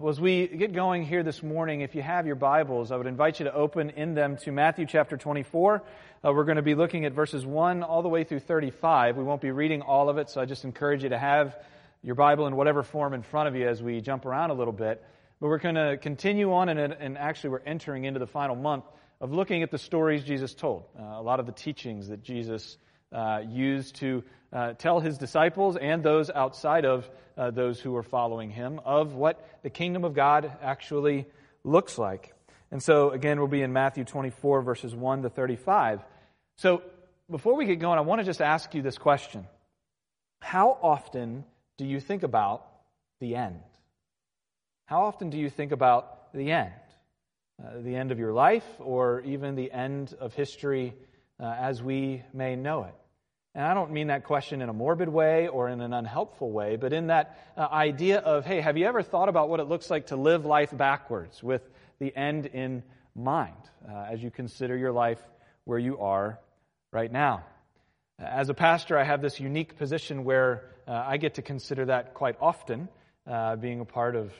Well, as we get going here this morning, if you have your Bibles, I would invite you to open in them to Matthew chapter 24. Uh, we're going to be looking at verses 1 all the way through 35. We won't be reading all of it, so I just encourage you to have your Bible in whatever form in front of you as we jump around a little bit. But we're going to continue on, and, and actually, we're entering into the final month of looking at the stories Jesus told, uh, a lot of the teachings that Jesus uh, used to uh, tell his disciples and those outside of uh, those who are following him of what the kingdom of God actually looks like. And so, again, we'll be in Matthew 24, verses 1 to 35. So, before we get going, I want to just ask you this question How often do you think about the end? How often do you think about the end? Uh, the end of your life, or even the end of history uh, as we may know it? And I don't mean that question in a morbid way or in an unhelpful way, but in that uh, idea of, hey, have you ever thought about what it looks like to live life backwards with the end in mind uh, as you consider your life where you are right now? As a pastor, I have this unique position where uh, I get to consider that quite often, uh, being a part of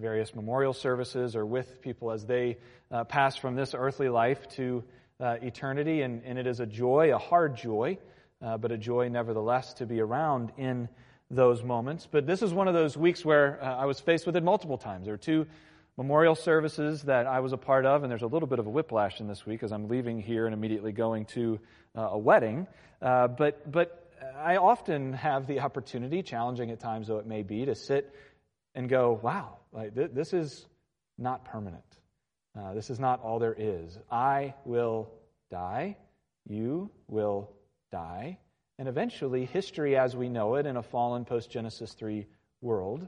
various memorial services or with people as they uh, pass from this earthly life to uh, eternity. And, and it is a joy, a hard joy uh, but a joy nevertheless to be around in those moments. But this is one of those weeks where uh, I was faced with it multiple times. There were two memorial services that I was a part of, and there's a little bit of a whiplash in this week as I'm leaving here and immediately going to uh, a wedding. Uh, but, but I often have the opportunity, challenging at times though it may be, to sit and go, wow, like, th- this is not permanent. Uh, this is not all there is. I will die. You will die, and eventually history as we know it in a fallen post Genesis 3 world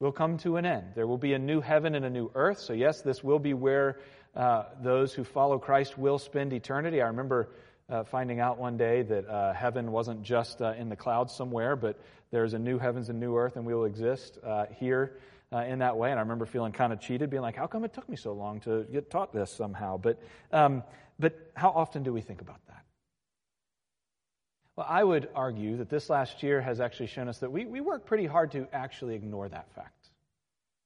will come to an end. There will be a new heaven and a new earth. So, yes, this will be where uh, those who follow Christ will spend eternity. I remember uh, finding out one day that uh, heaven wasn't just uh, in the clouds somewhere, but there's a new heavens and new earth, and we will exist uh, here uh, in that way. And I remember feeling kind of cheated, being like, how come it took me so long to get taught this somehow? But, um, but how often do we think about that? Well, I would argue that this last year has actually shown us that we, we work pretty hard to actually ignore that fact,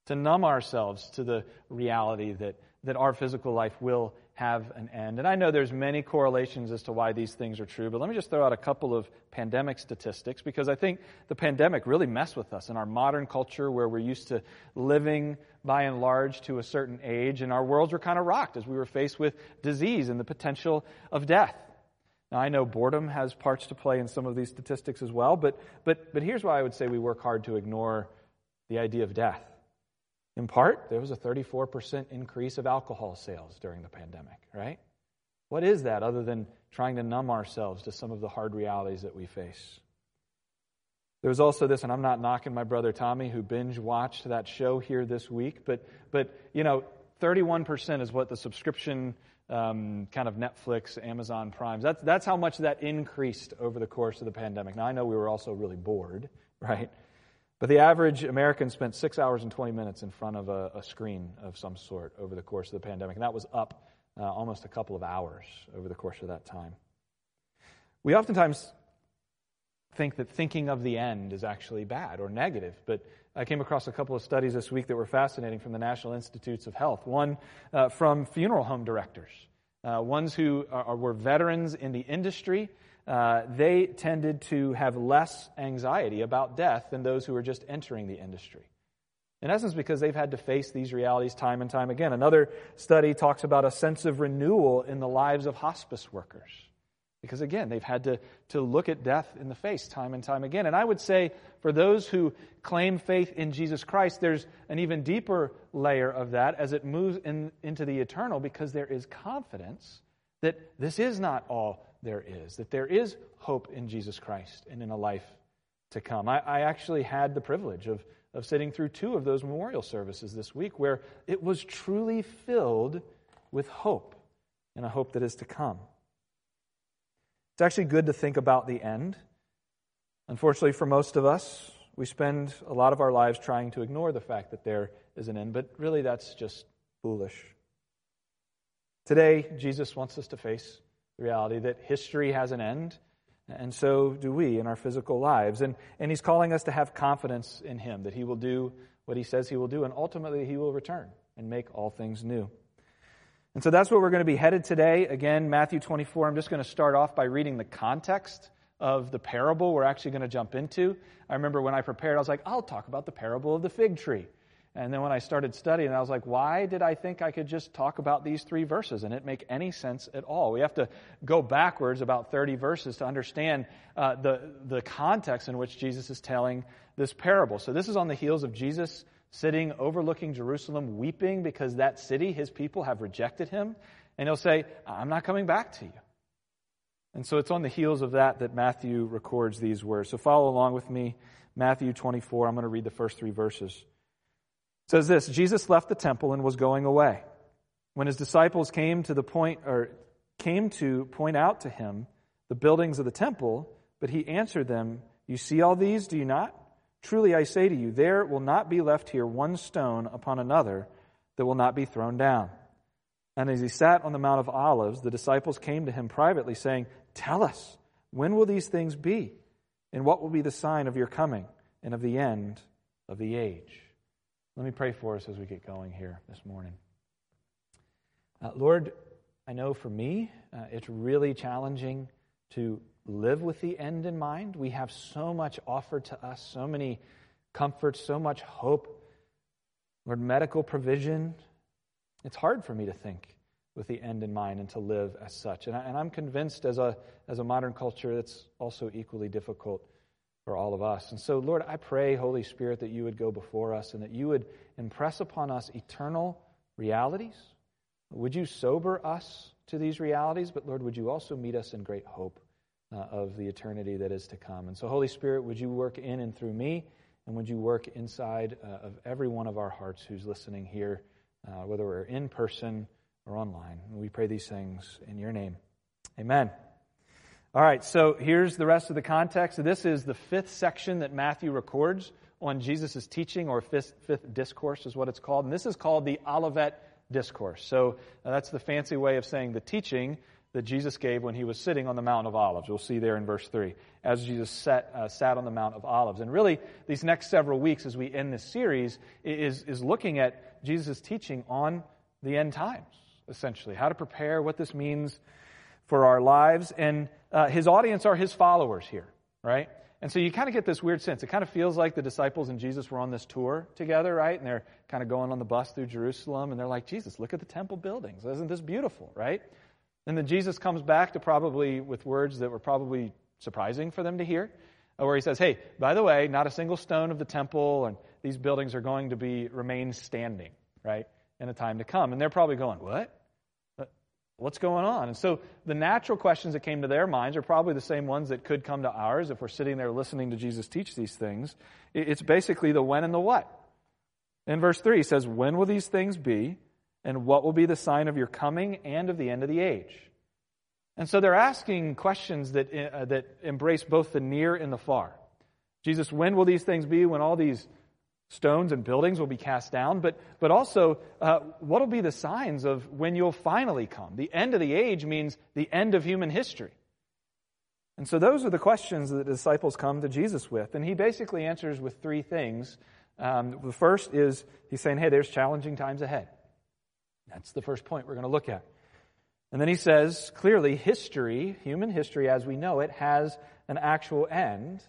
to numb ourselves to the reality that, that our physical life will have an end. And I know there's many correlations as to why these things are true, but let me just throw out a couple of pandemic statistics because I think the pandemic really messed with us in our modern culture where we're used to living by and large to a certain age, and our worlds were kind of rocked as we were faced with disease and the potential of death. Now, I know boredom has parts to play in some of these statistics as well, but, but, but here's why I would say we work hard to ignore the idea of death. In part, there was a 34% increase of alcohol sales during the pandemic, right? What is that other than trying to numb ourselves to some of the hard realities that we face? There was also this, and I'm not knocking my brother Tommy who binge watched that show here this week, but, but you know, 31% is what the subscription um, kind of Netflix, Amazon Primes. That's, that's how much that increased over the course of the pandemic. Now, I know we were also really bored, right? But the average American spent six hours and 20 minutes in front of a, a screen of some sort over the course of the pandemic. And that was up uh, almost a couple of hours over the course of that time. We oftentimes think that thinking of the end is actually bad or negative, but I came across a couple of studies this week that were fascinating from the National Institutes of Health. One uh, from funeral home directors, uh, ones who are, were veterans in the industry. Uh, they tended to have less anxiety about death than those who were just entering the industry. In essence, because they've had to face these realities time and time again. Another study talks about a sense of renewal in the lives of hospice workers. Because again, they've had to, to look at death in the face time and time again. And I would say for those who claim faith in Jesus Christ, there's an even deeper layer of that as it moves in, into the eternal because there is confidence that this is not all there is, that there is hope in Jesus Christ and in a life to come. I, I actually had the privilege of, of sitting through two of those memorial services this week where it was truly filled with hope and a hope that is to come. It's actually good to think about the end. Unfortunately, for most of us, we spend a lot of our lives trying to ignore the fact that there is an end, but really that's just foolish. Today, Jesus wants us to face the reality that history has an end, and so do we in our physical lives. And, and He's calling us to have confidence in Him, that He will do what he says he will do, and ultimately he will return and make all things new. And so that's where we're going to be headed today. Again, Matthew 24. I'm just going to start off by reading the context of the parable we're actually going to jump into. I remember when I prepared, I was like, I'll talk about the parable of the fig tree. And then when I started studying, I was like, why did I think I could just talk about these three verses and it make any sense at all? We have to go backwards about 30 verses to understand uh, the, the context in which Jesus is telling this parable. So this is on the heels of Jesus sitting overlooking Jerusalem, weeping because that city, his people, have rejected him. And he'll say, I'm not coming back to you. And so it's on the heels of that that Matthew records these words. So follow along with me. Matthew 24, I'm going to read the first three verses. It says this Jesus left the temple and was going away. When his disciples came to the point, or came to point out to him the buildings of the temple, but he answered them, You see all these, do you not? Truly I say to you, there will not be left here one stone upon another that will not be thrown down. And as he sat on the Mount of Olives, the disciples came to him privately, saying, Tell us, when will these things be? And what will be the sign of your coming and of the end of the age? Let me pray for us as we get going here this morning. Uh, Lord, I know for me, uh, it's really challenging to live with the end in mind. We have so much offered to us, so many comforts, so much hope. Lord, medical provision. It's hard for me to think with the end in mind and to live as such. And, I, am convinced as a, as a modern culture, it's also equally difficult for all of us. And so, Lord, I pray, Holy Spirit, that you would go before us and that you would impress upon us eternal realities. Would you sober us to these realities? But, Lord, would you also meet us in great hope? Uh, of the eternity that is to come. And so, Holy Spirit, would you work in and through me, and would you work inside uh, of every one of our hearts who's listening here, uh, whether we're in person or online. We pray these things in your name. Amen. All right, so here's the rest of the context. This is the fifth section that Matthew records on Jesus' teaching, or fifth, fifth discourse is what it's called. And this is called the Olivet Discourse. So uh, that's the fancy way of saying the teaching that Jesus gave when he was sitting on the Mount of Olives. We'll see there in verse 3, as Jesus sat, uh, sat on the Mount of Olives. And really, these next several weeks as we end this series is, is looking at Jesus' teaching on the end times, essentially, how to prepare, what this means for our lives. And uh, his audience are his followers here, right? And so you kind of get this weird sense. It kind of feels like the disciples and Jesus were on this tour together, right? And they're kind of going on the bus through Jerusalem, and they're like, Jesus, look at the temple buildings. Isn't this beautiful, right? And then Jesus comes back to probably with words that were probably surprising for them to hear, uh, where he says, Hey, by the way, not a single stone of the temple and these buildings are going to be remain standing, right, in a time to come. And they're probably going, What? Uh, what's going on? And so the natural questions that came to their minds are probably the same ones that could come to ours if we're sitting there listening to Jesus teach these things. It's basically the when and the what. In verse 3, he says, When will these things be? And what will be the sign of your coming and of the end of the age? And so they're asking questions that, uh, that embrace both the near and the far. Jesus, when will these things be? When all these stones and buildings will be cast down? But, but also, uh, what will be the signs of when you'll finally come? The end of the age means the end of human history. And so those are the questions that the disciples come to Jesus with. And he basically answers with three things. Um, the first is he's saying, hey, there's challenging times ahead. That's the first point we're going to look at. And then he says clearly, history, human history as we know it, has an actual end.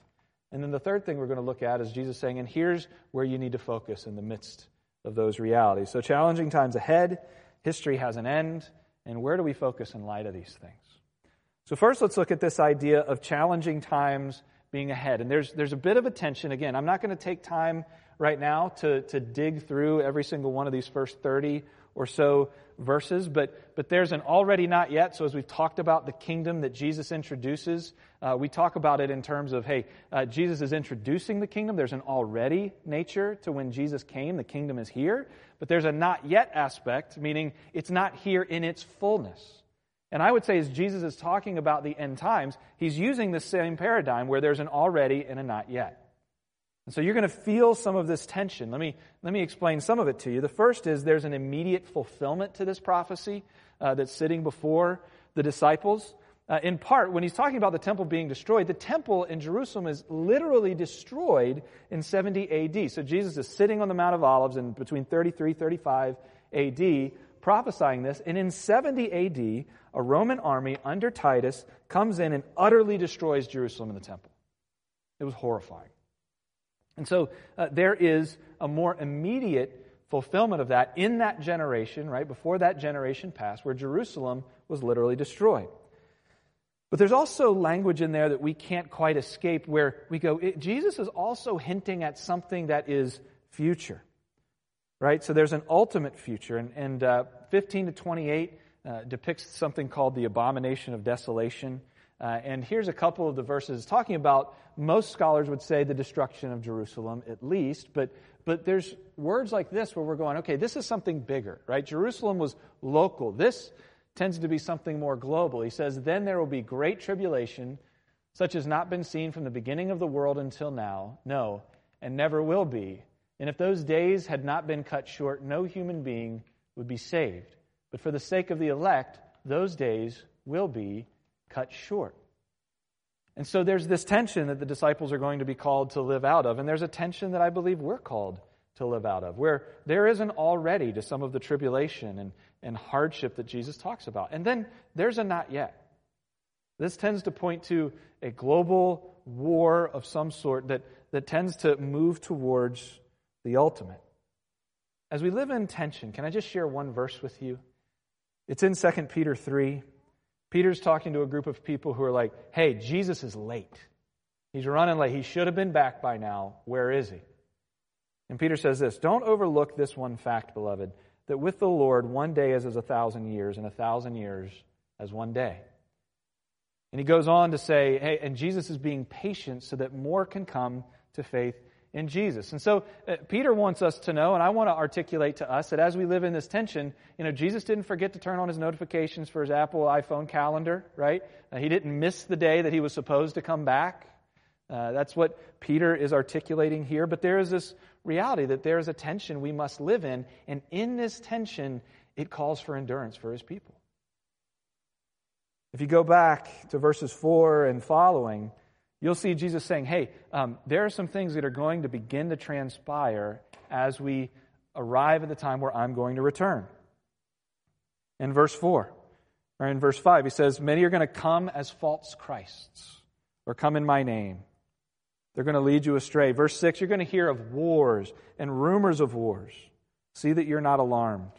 And then the third thing we're going to look at is Jesus saying, and here's where you need to focus in the midst of those realities. So, challenging times ahead, history has an end, and where do we focus in light of these things? So, first, let's look at this idea of challenging times being ahead. And there's, there's a bit of a tension. Again, I'm not going to take time right now to, to dig through every single one of these first 30 or so verses, but, but there's an already not yet. So, as we've talked about the kingdom that Jesus introduces, uh, we talk about it in terms of, hey, uh, Jesus is introducing the kingdom. There's an already nature to when Jesus came. The kingdom is here. But there's a not yet aspect, meaning it's not here in its fullness. And I would say, as Jesus is talking about the end times, he's using the same paradigm where there's an already and a not yet. And so you're going to feel some of this tension. Let me, let me explain some of it to you. The first is there's an immediate fulfillment to this prophecy uh, that's sitting before the disciples. Uh, in part, when he's talking about the temple being destroyed, the temple in Jerusalem is literally destroyed in 70 AD. So Jesus is sitting on the Mount of Olives in between 33, 35 AD, prophesying this. And in 70 AD, a Roman army under Titus comes in and utterly destroys Jerusalem and the temple. It was horrifying. And so uh, there is a more immediate fulfillment of that in that generation, right, before that generation passed, where Jerusalem was literally destroyed. But there's also language in there that we can't quite escape where we go, it, Jesus is also hinting at something that is future. Right? So there's an ultimate future. And, and uh, 15 to 28 uh, depicts something called the abomination of desolation. Uh, and here's a couple of the verses talking about, most scholars would say the destruction of Jerusalem at least, but, but there's words like this where we're going, okay, this is something bigger, right? Jerusalem was local. This tends to be something more global. He says, Then there will be great tribulation, such as not been seen from the beginning of the world until now. No, and never will be. And if those days had not been cut short, no human being would be saved. But for the sake of the elect, those days will be cut short. And so there's this tension that the disciples are going to be called to live out of, and there's a tension that I believe we're called to live out of, where there isn't already to some of the tribulation and, and hardship that Jesus talks about. And then there's a not yet. This tends to point to a global war of some sort that, that tends to move towards the ultimate. As we live in tension, can I just share one verse with you? It's in 2 Peter 3. Peter's talking to a group of people who are like, hey, Jesus is late. He's running late. He should have been back by now. Where is he? And Peter says this Don't overlook this one fact, beloved, that with the Lord, one day is as a thousand years, and a thousand years as one day. And he goes on to say, hey, and Jesus is being patient so that more can come to faith in Jesus. And so uh, Peter wants us to know, and I want to articulate to us that as we live in this tension, you know, Jesus didn't forget to turn on his notifications for his Apple iPhone calendar, right? Uh, he didn't miss the day that he was supposed to come back. Uh, that's what Peter is articulating here. But there is this reality that there is a tension we must live in, and in this tension, it calls for endurance for his people. If you go back to verses 4 and following, you'll see Jesus saying, Hey, um, there are some things that are going to begin to transpire as we arrive at the time where I'm going to return. In verse 4, or in verse 5, he says, Many are going to come as false Christs, or come in my name. They're going to lead you astray. Verse 6, you're going to hear of wars and rumors of wars. See that you're not alarmed.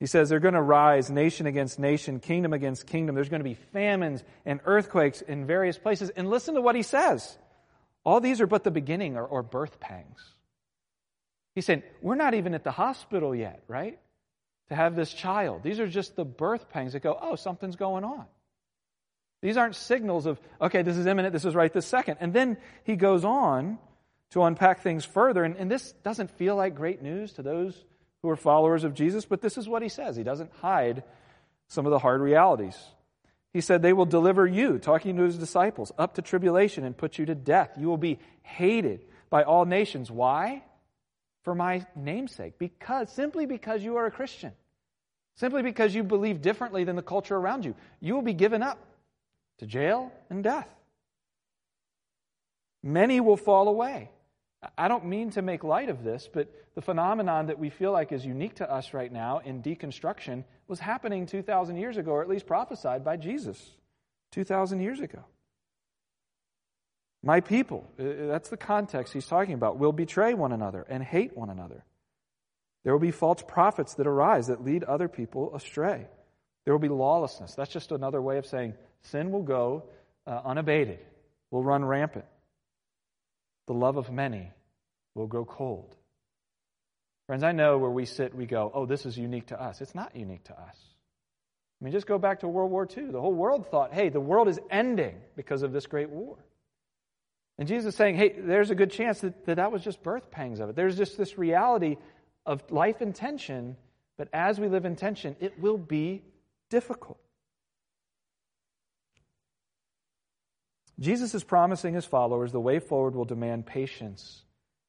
He says they're going to rise nation against nation, kingdom against kingdom. There's going to be famines and earthquakes in various places. And listen to what he says. All these are but the beginning or, or birth pangs. He said, We're not even at the hospital yet, right? To have this child. These are just the birth pangs that go, Oh, something's going on. These aren't signals of, okay, this is imminent, this is right this second. And then he goes on to unpack things further. And, and this doesn't feel like great news to those who are followers of Jesus, but this is what he says. He doesn't hide some of the hard realities. He said, They will deliver you, talking to his disciples, up to tribulation and put you to death. You will be hated by all nations. Why? For my namesake. Because, simply because you are a Christian. Simply because you believe differently than the culture around you. You will be given up to jail and death. Many will fall away. I don't mean to make light of this, but the phenomenon that we feel like is unique to us right now in deconstruction was happening 2,000 years ago, or at least prophesied by Jesus 2,000 years ago. My people, uh, uh, that's the context he's talking about, will betray one another and hate one another. There will be false prophets that arise that lead other people astray. There will be lawlessness. That's just another way of saying sin will go uh, unabated, will run rampant. The love of many will grow cold. Friends, I know where we sit, we go, oh, this is unique to us. It's not unique to us. I mean, just go back to World War II. The whole world thought, hey, the world is ending because of this great war. And Jesus is saying, hey, there's a good chance that, that that was just birth pangs of it. There's just this reality of life in tension, but as we live in tension, it will be difficult. Jesus is promising his followers the way forward will demand patience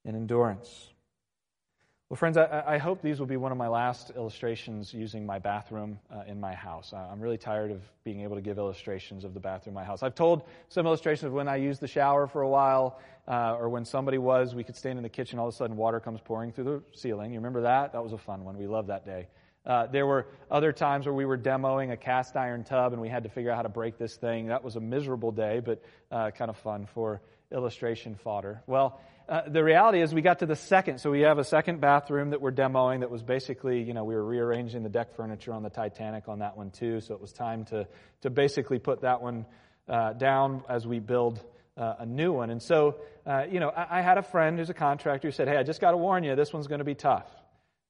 and endurance. Well, friends, I, I, hope these will be one of my last illustrations using my bathroom uh, in my house. I'm really tired of being able to give illustrations of the bathroom in my house. I've told some illustrations of when I used the shower for a while, uh, or when somebody was, we could stand in the kitchen, all of a sudden water comes pouring through the ceiling. You remember that? That was a fun one. We loved that day. Uh, there were other times where we were demoing a cast iron tub and we had to figure out how to break this thing. That was a miserable day, but uh, kind of fun for illustration fodder. Well, uh, the reality is we got to the second, so we have a second bathroom that we're demoing that was basically, you know, we were rearranging the deck furniture on the Titanic on that one too, so it was time to, to basically put that one uh, down as we build uh, a new one. And so, uh, you know, I, I, had a friend who's a contractor who said, hey, I just got to warn you, this one's going to be tough.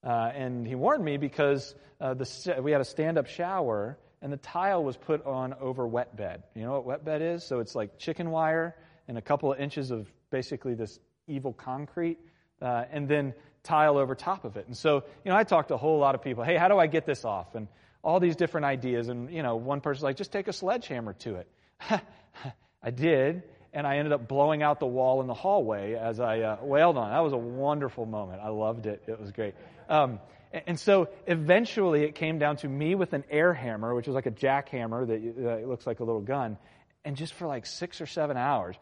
Uh, and he warned me because the, we had a stand-up shower and the tile was put on over wet bed. You know what wet bed is? So it's like chicken wire and a couple of inches of basically this evil concrete, uh, and then tile over top of it. And so, you know, I talked to a whole lot of people. Hey, how do I get this off? And all these different ideas. And, you know, one person's like, just take a sledgehammer to it. I did, and I ended up blowing out the wall in the hallway as I uh, wailed on. It. That was a wonderful moment. I loved it. It was great. Um, and so eventually it came down to me with an air hammer, which is like a jackhammer that uh, looks like a little gun. And just for like six or seven hours,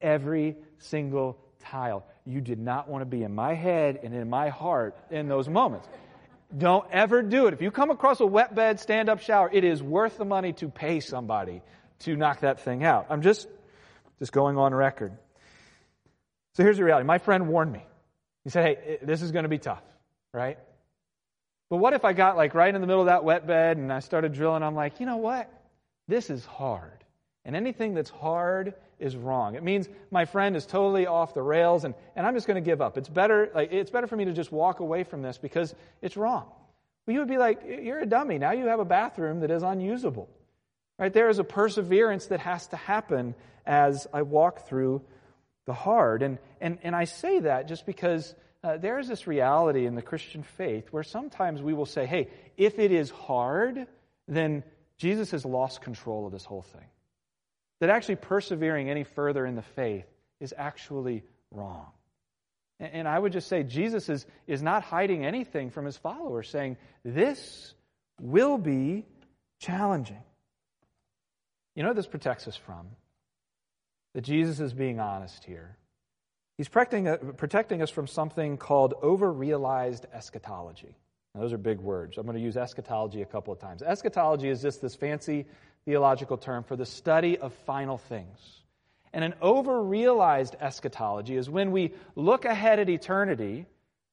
every single tile. You did not want to be in my head and in my heart in those moments. Don't ever do it. If you come across a wet bed, stand up shower, it is worth the money to pay somebody to knock that thing out. I'm just, just going on record. So here's the reality. My friend warned me. He said, hey, this is going to be tough, right? But what if I got like right in the middle of that wet bed and I started drilling? I'm like, you know what? This is hard. And anything that's hard is wrong. It means my friend is totally off the rails and, and I'm just going to give up. It's better, like, it's better for me to just walk away from this because it's wrong. But you would be like, you're a dummy. Now you have a bathroom that is unusable. Right? There is a perseverance that has to happen as I walk through the hard. And, and, and I say that just because uh, there is this reality in the Christian faith where sometimes we will say, hey, if it is hard, then Jesus has lost control of this whole thing that actually persevering any further in the faith is actually wrong. And I would just say Jesus is, is not hiding anything from his followers, saying, This will be challenging. You know what this protects us from? That Jesus is being honest here. He's protecting, uh, protecting us from something called over realized eschatology. Now, those are big words. I'm going to use eschatology a couple of times. Eschatology is just this fancy theological term for the study of final things. And an over-realized eschatology is when we look ahead at eternity,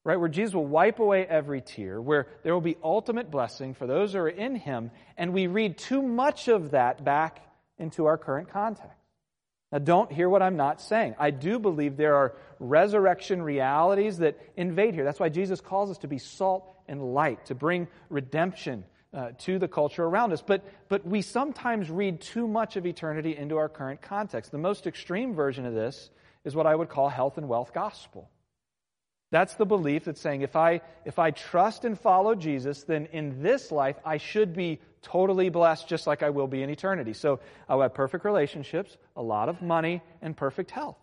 right, where Jesus will wipe away every tear, where there will be ultimate blessing for those who are in Him, and we read too much of that back into our current context. Now, don't hear what I'm not saying. I do believe there are resurrection realities that invade here. That's why Jesus calls us to be salt and light, to bring redemption uh, to the culture around us. But, but we sometimes read too much of eternity into our current context. The most extreme version of this is what I would call health and wealth gospel. That's the belief that's saying if I, if I trust and follow Jesus, then in this life I should be totally blessed just like I will be in eternity. So I'll have perfect relationships, a lot of money, and perfect health.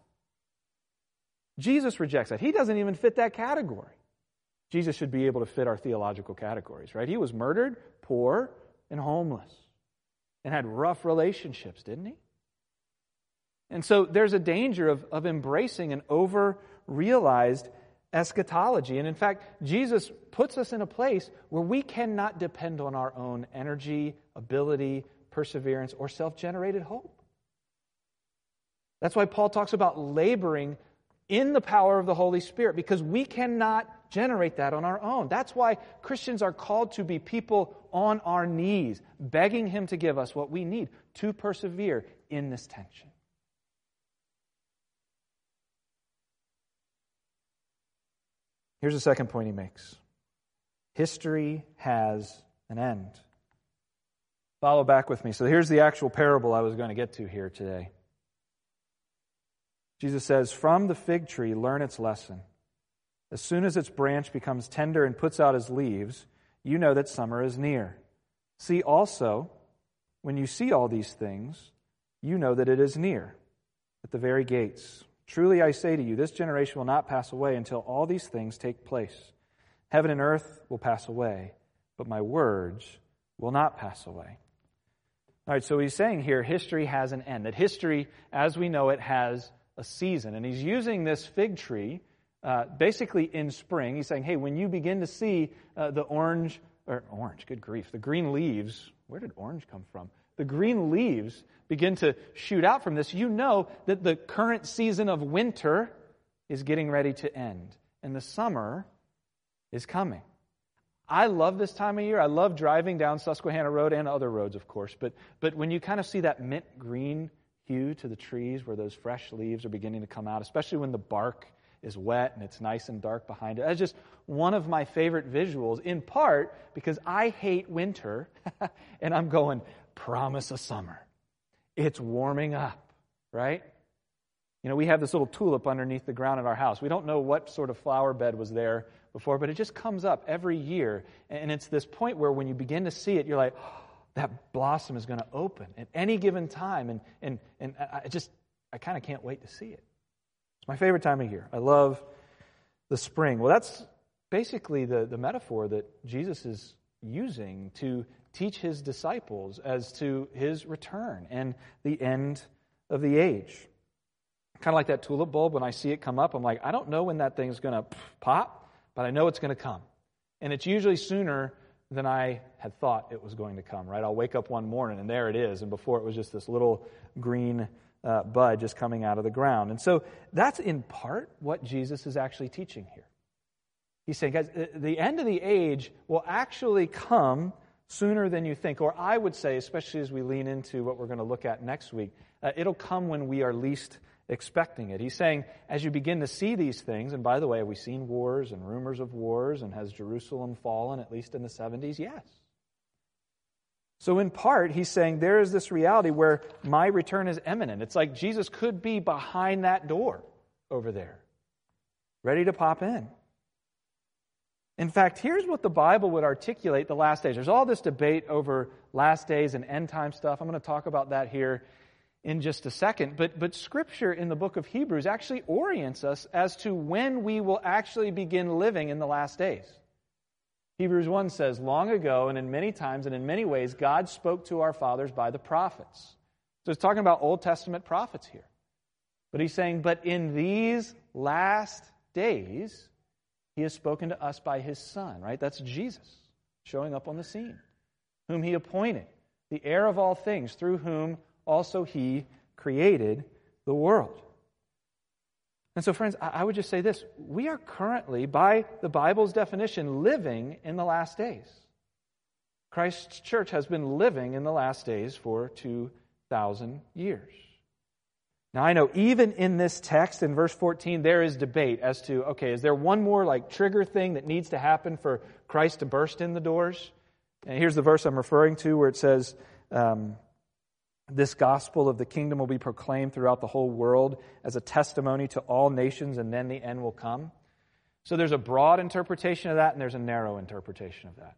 Jesus rejects that. He doesn't even fit that category. Jesus should be able to fit our theological categories, right? He was murdered, poor, and homeless, and had rough relationships, didn't he? And so there's a danger of, of embracing an over realized eschatology. And in fact, Jesus puts us in a place where we cannot depend on our own energy, ability, perseverance, or self generated hope. That's why Paul talks about laboring in the power of the Holy Spirit because we cannot generate that on our own. That's why Christians are called to be people on our knees, begging Him to give us what we need to persevere in this tension. Here's the second point he makes history has an end. Follow back with me. So here's the actual parable I was going to get to here today. Jesus says, From the fig tree, learn its lesson. As soon as its branch becomes tender and puts out its leaves, you know that summer is near. See also, when you see all these things, you know that it is near, at the very gates. Truly I say to you, this generation will not pass away until all these things take place. Heaven and earth will pass away, but my words will not pass away. All right, so he's saying here history has an end, that history, as we know it, has a season. And he's using this fig tree uh, basically in spring. He's saying, hey, when you begin to see uh, the orange, or orange, good grief, the green leaves, where did orange come from? The green leaves begin to shoot out from this, you know that the current season of winter is getting ready to end, and the summer is coming. I love this time of year. I love driving down Susquehanna Road and other roads, of course. But, but when you kind of see that mint green hue to the trees where those fresh leaves are beginning to come out, especially when the bark is wet and it's nice and dark behind it, that's just one of my favorite visuals, in part because I hate winter and I'm going, promise of summer. It's warming up, right? You know, we have this little tulip underneath the ground at our house. We don't know what sort of flower bed was there before, but it just comes up every year. And it's this point where when you begin to see it, you're like, oh, that blossom is going to open at any given time. And, and, and I just, I kind of can't wait to see it. It's my favorite time of year. I love the spring. Well, that's basically the, the metaphor that Jesus is using to teach his disciples as to his return and the end of the age. Kind of like that tulip bulb, when I see it come up, I'm like, I don't know when that thing's going to pop, but I know it's going to come. And it's usually sooner than I had thought it was going to come, right? I'll wake up one morning and there it is. And before it was just this little green uh, bud just coming out of the ground. And so that's in part what Jesus is actually teaching here. He's saying, guys, the end of the age will actually come sooner than you think. Or I would say, especially as we lean into what we're going to look at next week, uh, it'll come when we are least expecting it. He's saying, as you begin to see these things, and by the way, have we seen wars and rumors of wars, and has Jerusalem fallen, at least in the 70s? Yes. So, in part, he's saying there is this reality where my return is imminent. It's like Jesus could be behind that door over there, ready to pop in. In fact, here's what the Bible would articulate the last days. There's all this debate over last days and end time stuff. I'm going to talk about that here in just a second. But, but Scripture in the book of Hebrews actually orients us as to when we will actually begin living in the last days. Hebrews 1 says, Long ago, and in many times and in many ways, God spoke to our fathers by the prophets. So he's talking about Old Testament prophets here. But he's saying, But in these last days, he has spoken to us by his Son, right? That's Jesus showing up on the scene, whom he appointed, the heir of all things, through whom also he created the world. And so, friends, I would just say this we are currently, by the Bible's definition, living in the last days. Christ's church has been living in the last days for 2,000 years. Now, I know even in this text in verse 14, there is debate as to, okay, is there one more like trigger thing that needs to happen for Christ to burst in the doors? And here's the verse I'm referring to where it says, um, this gospel of the kingdom will be proclaimed throughout the whole world as a testimony to all nations, and then the end will come. So there's a broad interpretation of that, and there's a narrow interpretation of that.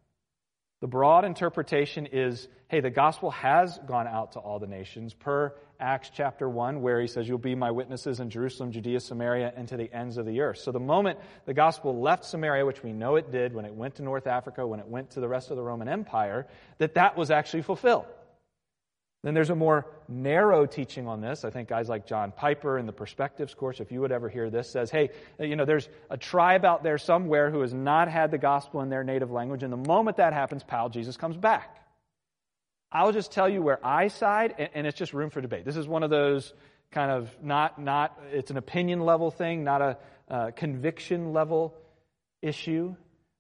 The broad interpretation is hey, the gospel has gone out to all the nations, per Acts chapter 1, where he says, You'll be my witnesses in Jerusalem, Judea, Samaria, and to the ends of the earth. So the moment the gospel left Samaria, which we know it did when it went to North Africa, when it went to the rest of the Roman Empire, that that was actually fulfilled. Then there's a more narrow teaching on this. I think guys like John Piper in the Perspectives course, if you would ever hear this, says, hey, you know, there's a tribe out there somewhere who has not had the gospel in their native language, and the moment that happens, pal, Jesus comes back. I'll just tell you where I side, and it's just room for debate. This is one of those kind of not, not it's an opinion level thing, not a uh, conviction level issue.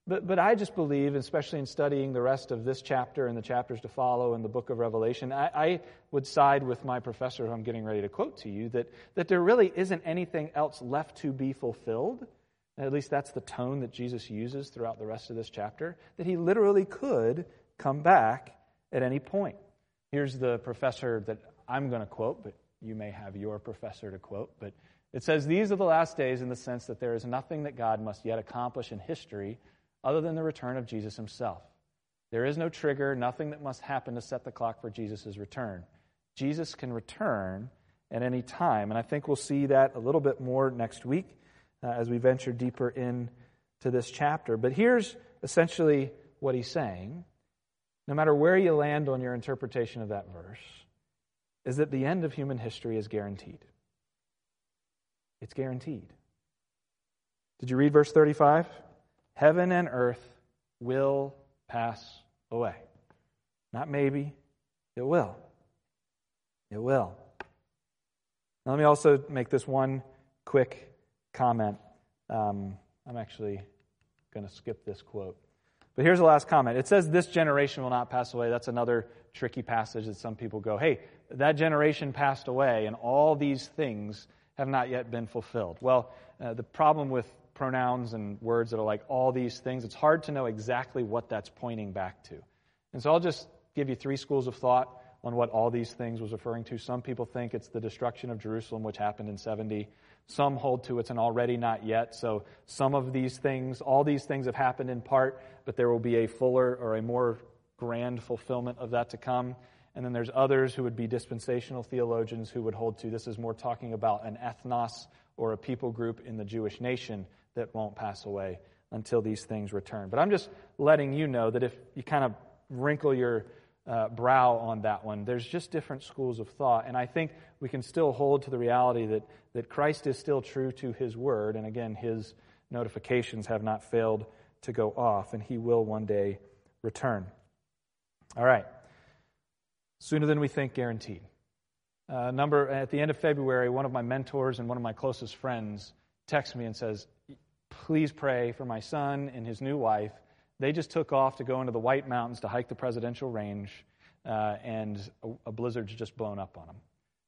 But, but I just believe, especially in studying the rest of this chapter and the chapters to follow in the book of Revelation, I, I, would side with my professor, who I'm getting ready to quote to you, that, that there really isn't anything else left to be fulfilled. At least that's the tone that Jesus uses throughout the rest of this chapter, that he literally could come back at any point. Here's the professor that I'm going to quote, but you may have your professor to quote. But it says, These are the last days in the sense that there is nothing that God must yet accomplish in history other than the return of Jesus himself. There is no trigger, nothing that must happen to set the clock for Jesus' return. Jesus can return at any time. And I think we'll see that a little bit more next week uh, as we venture deeper into this chapter. But here's essentially what he's saying. No matter where you land on your interpretation of that verse, is that the end of human history is guaranteed. It's guaranteed. Did you read verse 35? Heaven and earth will pass away. Not maybe, it will. It will. Now, let me also make this one quick comment. Um, I'm actually going to skip this quote. But here's the last comment. It says, This generation will not pass away. That's another tricky passage that some people go, Hey, that generation passed away, and all these things have not yet been fulfilled. Well, uh, the problem with pronouns and words that are like all these things, it's hard to know exactly what that's pointing back to. And so I'll just give you three schools of thought on what all these things was referring to. Some people think it's the destruction of Jerusalem, which happened in 70. Some hold to it's an already not yet. So some of these things, all these things have happened in part, but there will be a fuller or a more grand fulfillment of that to come. And then there's others who would be dispensational theologians who would hold to this is more talking about an ethnos or a people group in the Jewish nation that won't pass away until these things return. But I'm just letting you know that if you kind of wrinkle your uh, brow on that one, there's just different schools of thought. And I think we can still hold to the reality that, that Christ is still true to his word. And again, his notifications have not failed to go off, and he will one day return. All right. Sooner than we think, guaranteed. Uh, number at the end of February, one of my mentors and one of my closest friends texts me and says, please pray for my son and his new wife. They just took off to go into the White Mountains to hike the presidential range, uh, and a, a, blizzard's just blown up on them.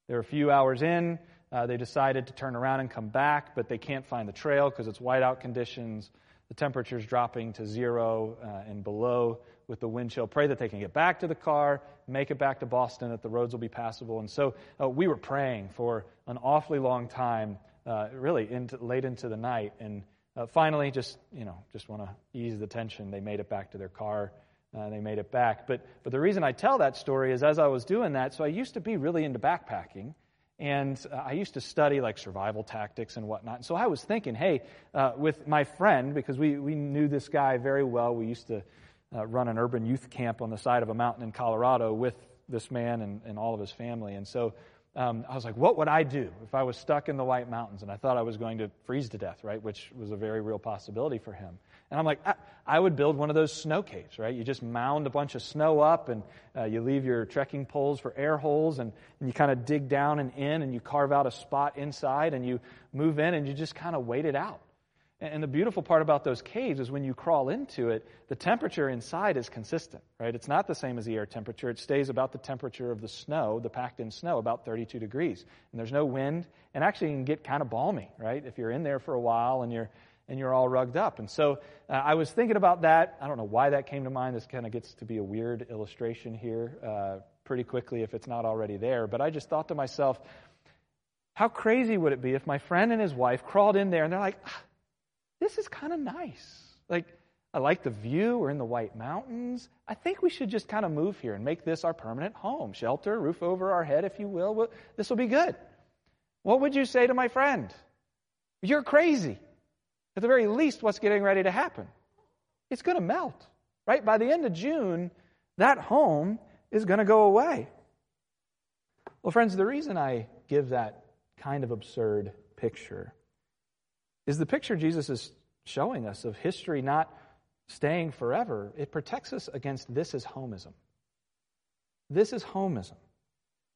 They're a few hours in. Uh, they decided to turn around and come back, but they can't find the trail because it's whiteout conditions. The temperature's dropping to zero uh, and below with the wind chill. Pray that they can get back to the car, make it back to Boston, that the roads will be passable. And so uh, we were praying for an awfully long time, uh, really into, late into the night. And uh, finally, just you know, just want to ease the tension. They made it back to their car. Uh, they made it back. But but the reason I tell that story is as I was doing that. So I used to be really into backpacking, and uh, I used to study like survival tactics and whatnot. And so I was thinking, hey, uh, with my friend because we we knew this guy very well. We used to uh, run an urban youth camp on the side of a mountain in Colorado with this man and, and all of his family. And so um, I was like, what would I do if I was stuck in the White Mountains and I thought I was going to freeze to death, right? Which was a very real possibility for him. And I'm like, I, I would build one of those snow caves, right? You just mound a bunch of snow up and uh, you leave your trekking poles for air holes and, and you kind of dig down and in and you carve out a spot inside and you move in and you just kind of wait it out. And the beautiful part about those caves is when you crawl into it, the temperature inside is consistent, right? It's not the same as the air temperature. It stays about the temperature of the snow, the packed in snow, about 32 degrees. And there's no wind. And actually, you can get kind of balmy, right? If you're in there for a while and you're, and you're all rugged up. And so uh, I was thinking about that. I don't know why that came to mind. This kind of gets to be a weird illustration here uh, pretty quickly if it's not already there. But I just thought to myself, how crazy would it be if my friend and his wife crawled in there and they're like, ah, this is kind of nice. Like, I like the view. We're in the White Mountains. I think we should just kind of move here and make this our permanent home. Shelter, roof over our head, if you will. This will be good. What would you say to my friend? You're crazy. At the very least, what's getting ready to happen? It's going to melt, right? By the end of June, that home is going to go away. Well, friends, the reason I give that kind of absurd picture is the picture Jesus is showing us of history not staying forever. It protects us against this is homism. This is homism.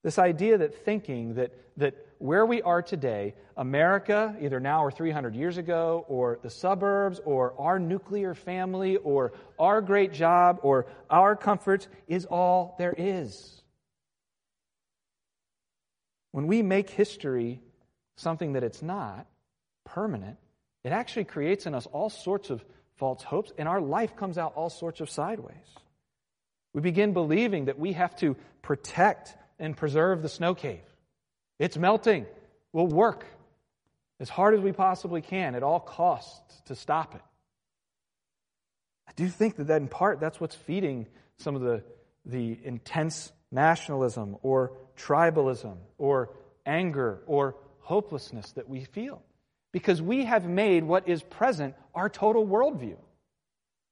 This idea that thinking that, that where we are today, America, either now or 300 years ago, or the suburbs, or our nuclear family, or our great job, or our comforts, is all there is. When we make history something that it's not, permanent, it actually creates in us all sorts of false hopes, and our life comes out all sorts of sideways. We begin believing that we have to protect and preserve the snow cave. It's melting. We'll work as hard as we possibly can at all costs to stop it. I do think that, that in part that's what's feeding some of the, the intense nationalism or tribalism or anger or hopelessness that we feel. Because we have made what is present our total worldview.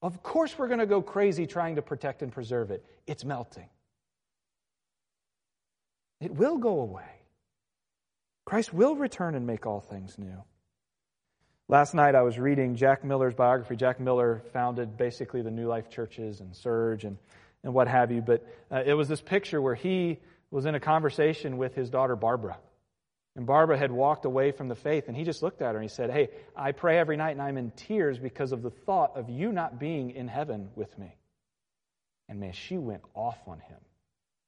Of course, we're going to go crazy trying to protect and preserve it. It's melting. It will go away. Christ will return and make all things new. Last night I was reading Jack Miller's biography. Jack Miller founded basically the New Life churches and Serge and, and what have you. But uh, it was this picture where he was in a conversation with his daughter Barbara. And Barbara had walked away from the faith, and he just looked at her and he said, Hey, I pray every night and I'm in tears because of the thought of you not being in heaven with me. And man, she went off on him.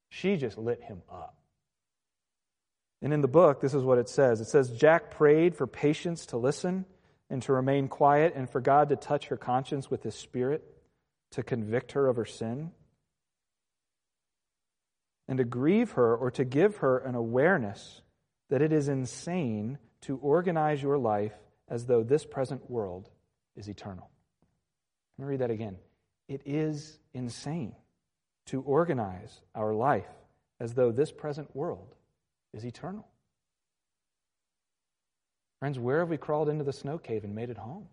She just lit him up. And in the book, this is what it says it says, Jack prayed for patience to listen and to remain quiet and for God to touch her conscience with his spirit, to convict her of her sin, and to grieve her or to give her an awareness that it is insane to organize your life as though this present world is eternal. Let me read that again. It is insane to organize our life as though this present world is eternal. Friends, where have we crawled into the snow cave and made it home?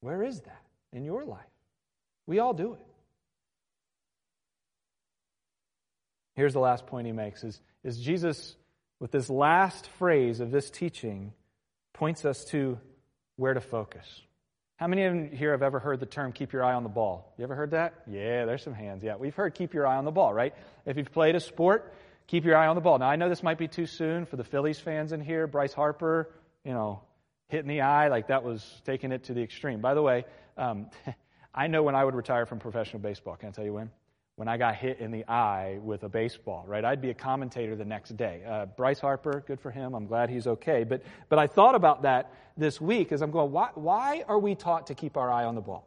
Where is that in your life? We all do it. Here's the last point he makes is, is Jesus, with this last phrase of this teaching, points us to where to focus. How many of you here have ever heard the term keep your eye on the ball? You ever heard that? Yeah, there's some hands. Yeah, we've heard keep your eye on the ball, right? If you've played a sport, keep your eye on the ball. Now, I know this might be too soon for the Phillies fans in here. Bryce Harper, you know, hitting the eye, like that was taking it to the extreme. By the way, um, I know when I would retire from professional baseball. Can I tell you when? When I got hit in the eye with a baseball, right? I'd be a commentator the next day. Uh, Bryce Harper, good for him. I'm glad he's okay. But, but I thought about that this week as I'm going, why, why are we taught to keep our eye on the ball?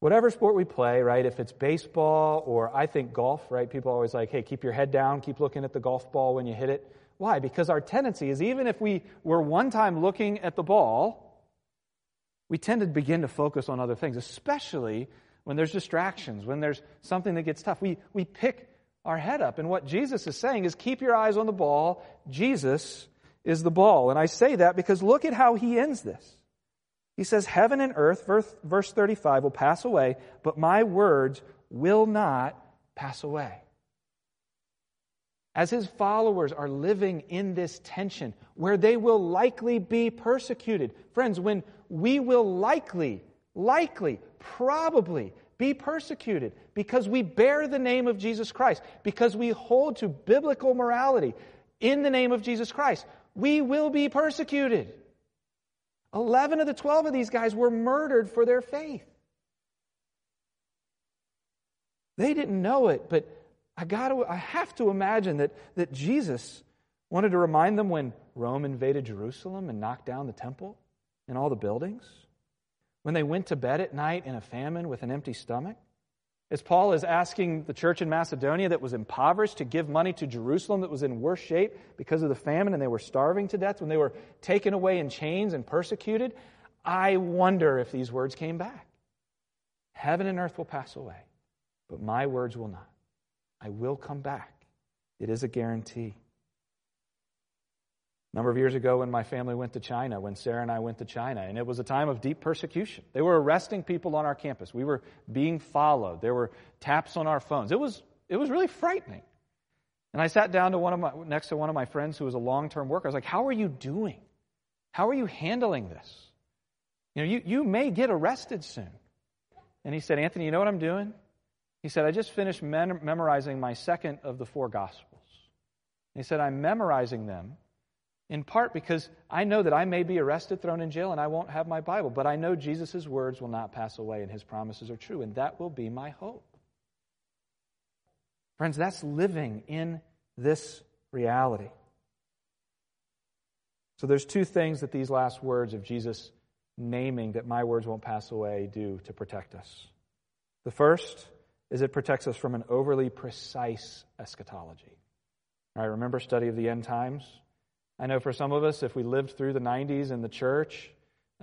whatever sport we play, right? If it's baseball or I think golf, right? People always like, hey, keep your head down, keep looking at the golf ball when you hit it. Why? Because our tendency is even if we were one time looking at the ball, we tend to begin to focus on other things, especially when there's distractions, when there's something that gets tough. We, we pick our head up. And what Jesus is saying is keep your eyes on the ball. Jesus is the ball. And I say that because look at how he ends this. He says, Heaven and earth, verse, verse 35, will pass away, but my words will not pass away. As his followers are living in this tension where they will likely be persecuted. Friends, when we will likely, likely, probably be persecuted because we bear the name of Jesus Christ, because we hold to biblical morality in the name of Jesus Christ, we will be persecuted. 11 of the 12 of these guys were murdered for their faith. They didn't know it, but I, got to, I have to imagine that, that Jesus wanted to remind them when Rome invaded Jerusalem and knocked down the temple and all the buildings, when they went to bed at night in a famine with an empty stomach, as Paul is asking the church in Macedonia that was impoverished to give money to Jerusalem that was in worse shape because of the famine and they were starving to death, when they were taken away in chains and persecuted, I wonder if these words came back. Heaven and earth will pass away, but my words will not. I will come back. It is a guarantee. A number of years ago, when my family went to China, when Sarah and I went to China, and it was a time of deep persecution. They were arresting people on our campus. We were being followed. There were taps on our phones. It was, it was really frightening. And I sat down to one of my, next to one of my friends who was a long term worker. I was like, How are you doing? How are you handling this? You know, you, you may get arrested soon. And he said, Anthony, you know what I'm doing? He said, I just finished mem- memorizing my second of the four Gospels. And he said, I'm memorizing them in part because I know that I may be arrested, thrown in jail, and I won't have my Bible, but I know Jesus' words will not pass away and his promises are true, and that will be my hope. Friends, that's living in this reality. So there's two things that these last words of Jesus naming that my words won't pass away do to protect us. The first is it protects us from an overly precise eschatology. All right, remember study of the end times? I know for some of us, if we lived through the 90s in the church,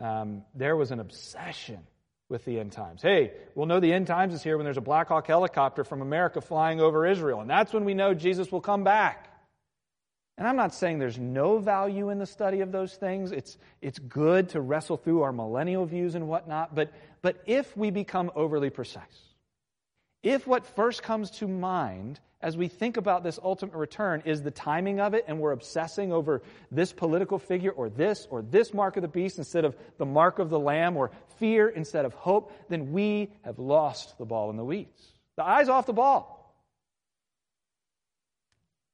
um, there was an obsession with the end times. Hey, we'll know the end times is here when there's a Black Hawk helicopter from America flying over Israel, and that's when we know Jesus will come back. And I'm not saying there's no value in the study of those things. It's, it's good to wrestle through our millennial views and whatnot, but, but if we become overly precise, if what first comes to mind as we think about this ultimate return is the timing of it and we're obsessing over this political figure or this or this mark of the beast instead of the mark of the lamb or fear instead of hope, then we have lost the ball in the weeds. The eye's off the ball.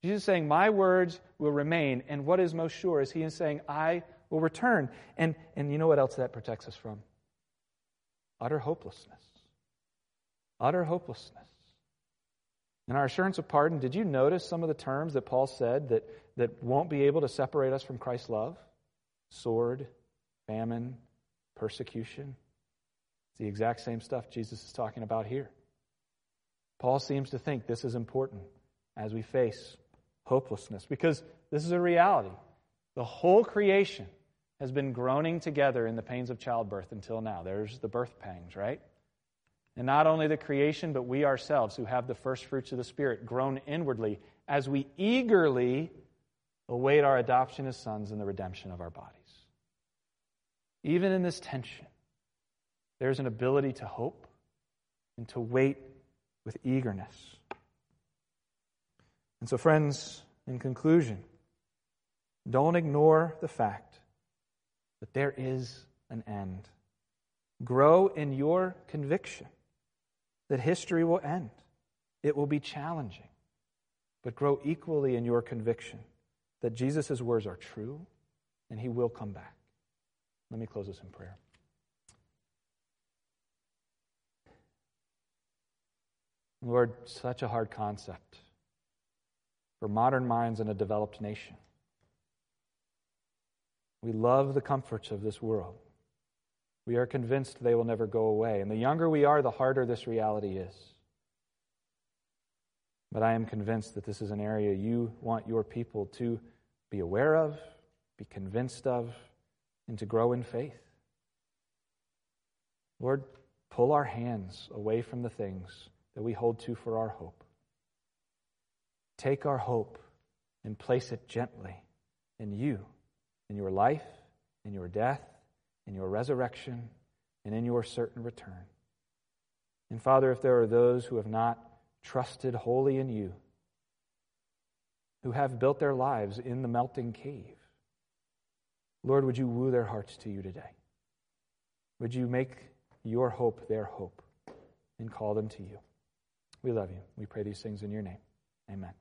Jesus is saying, My words will remain. And what is most sure is he is saying, I will return. And, and you know what else that protects us from? Utter hopelessness. Utter hopelessness. In our assurance of pardon, did you notice some of the terms that Paul said that, that won't be able to separate us from Christ's love? Sword, famine, persecution. It's the exact same stuff Jesus is talking about here. Paul seems to think this is important as we face hopelessness because this is a reality. The whole creation has been groaning together in the pains of childbirth until now. There's the birth pangs, right? And not only the creation, but we ourselves who have the first fruits of the Spirit groan inwardly as we eagerly await our adoption as sons and the redemption of our bodies. Even in this tension, there's an ability to hope and to wait with eagerness. And so, friends, in conclusion, don't ignore the fact that there is an end. Grow in your conviction that history will end. It will be challenging, but grow equally in your conviction that Jesus' words are true and he will come back. Let me close this in prayer. Lord, such a hard concept for modern minds in a developed nation. We love the comforts of this world. We are convinced they will never go away. And the younger we are, the harder this reality is. But I am convinced that this is an area you want your people to be aware of, be convinced of, and to grow in faith. Lord, pull our hands away from the things that we hold to for our hope take our hope and place it gently in you, in your life, in your death, in your resurrection, and in your certain return. And Father, if there are those who have not trusted wholly in you, who have built their lives in the melting cave, Lord, would you woo their hearts to you today? Would you make your hope their hope and call them to you? We love you. We pray these things in your name. Amen.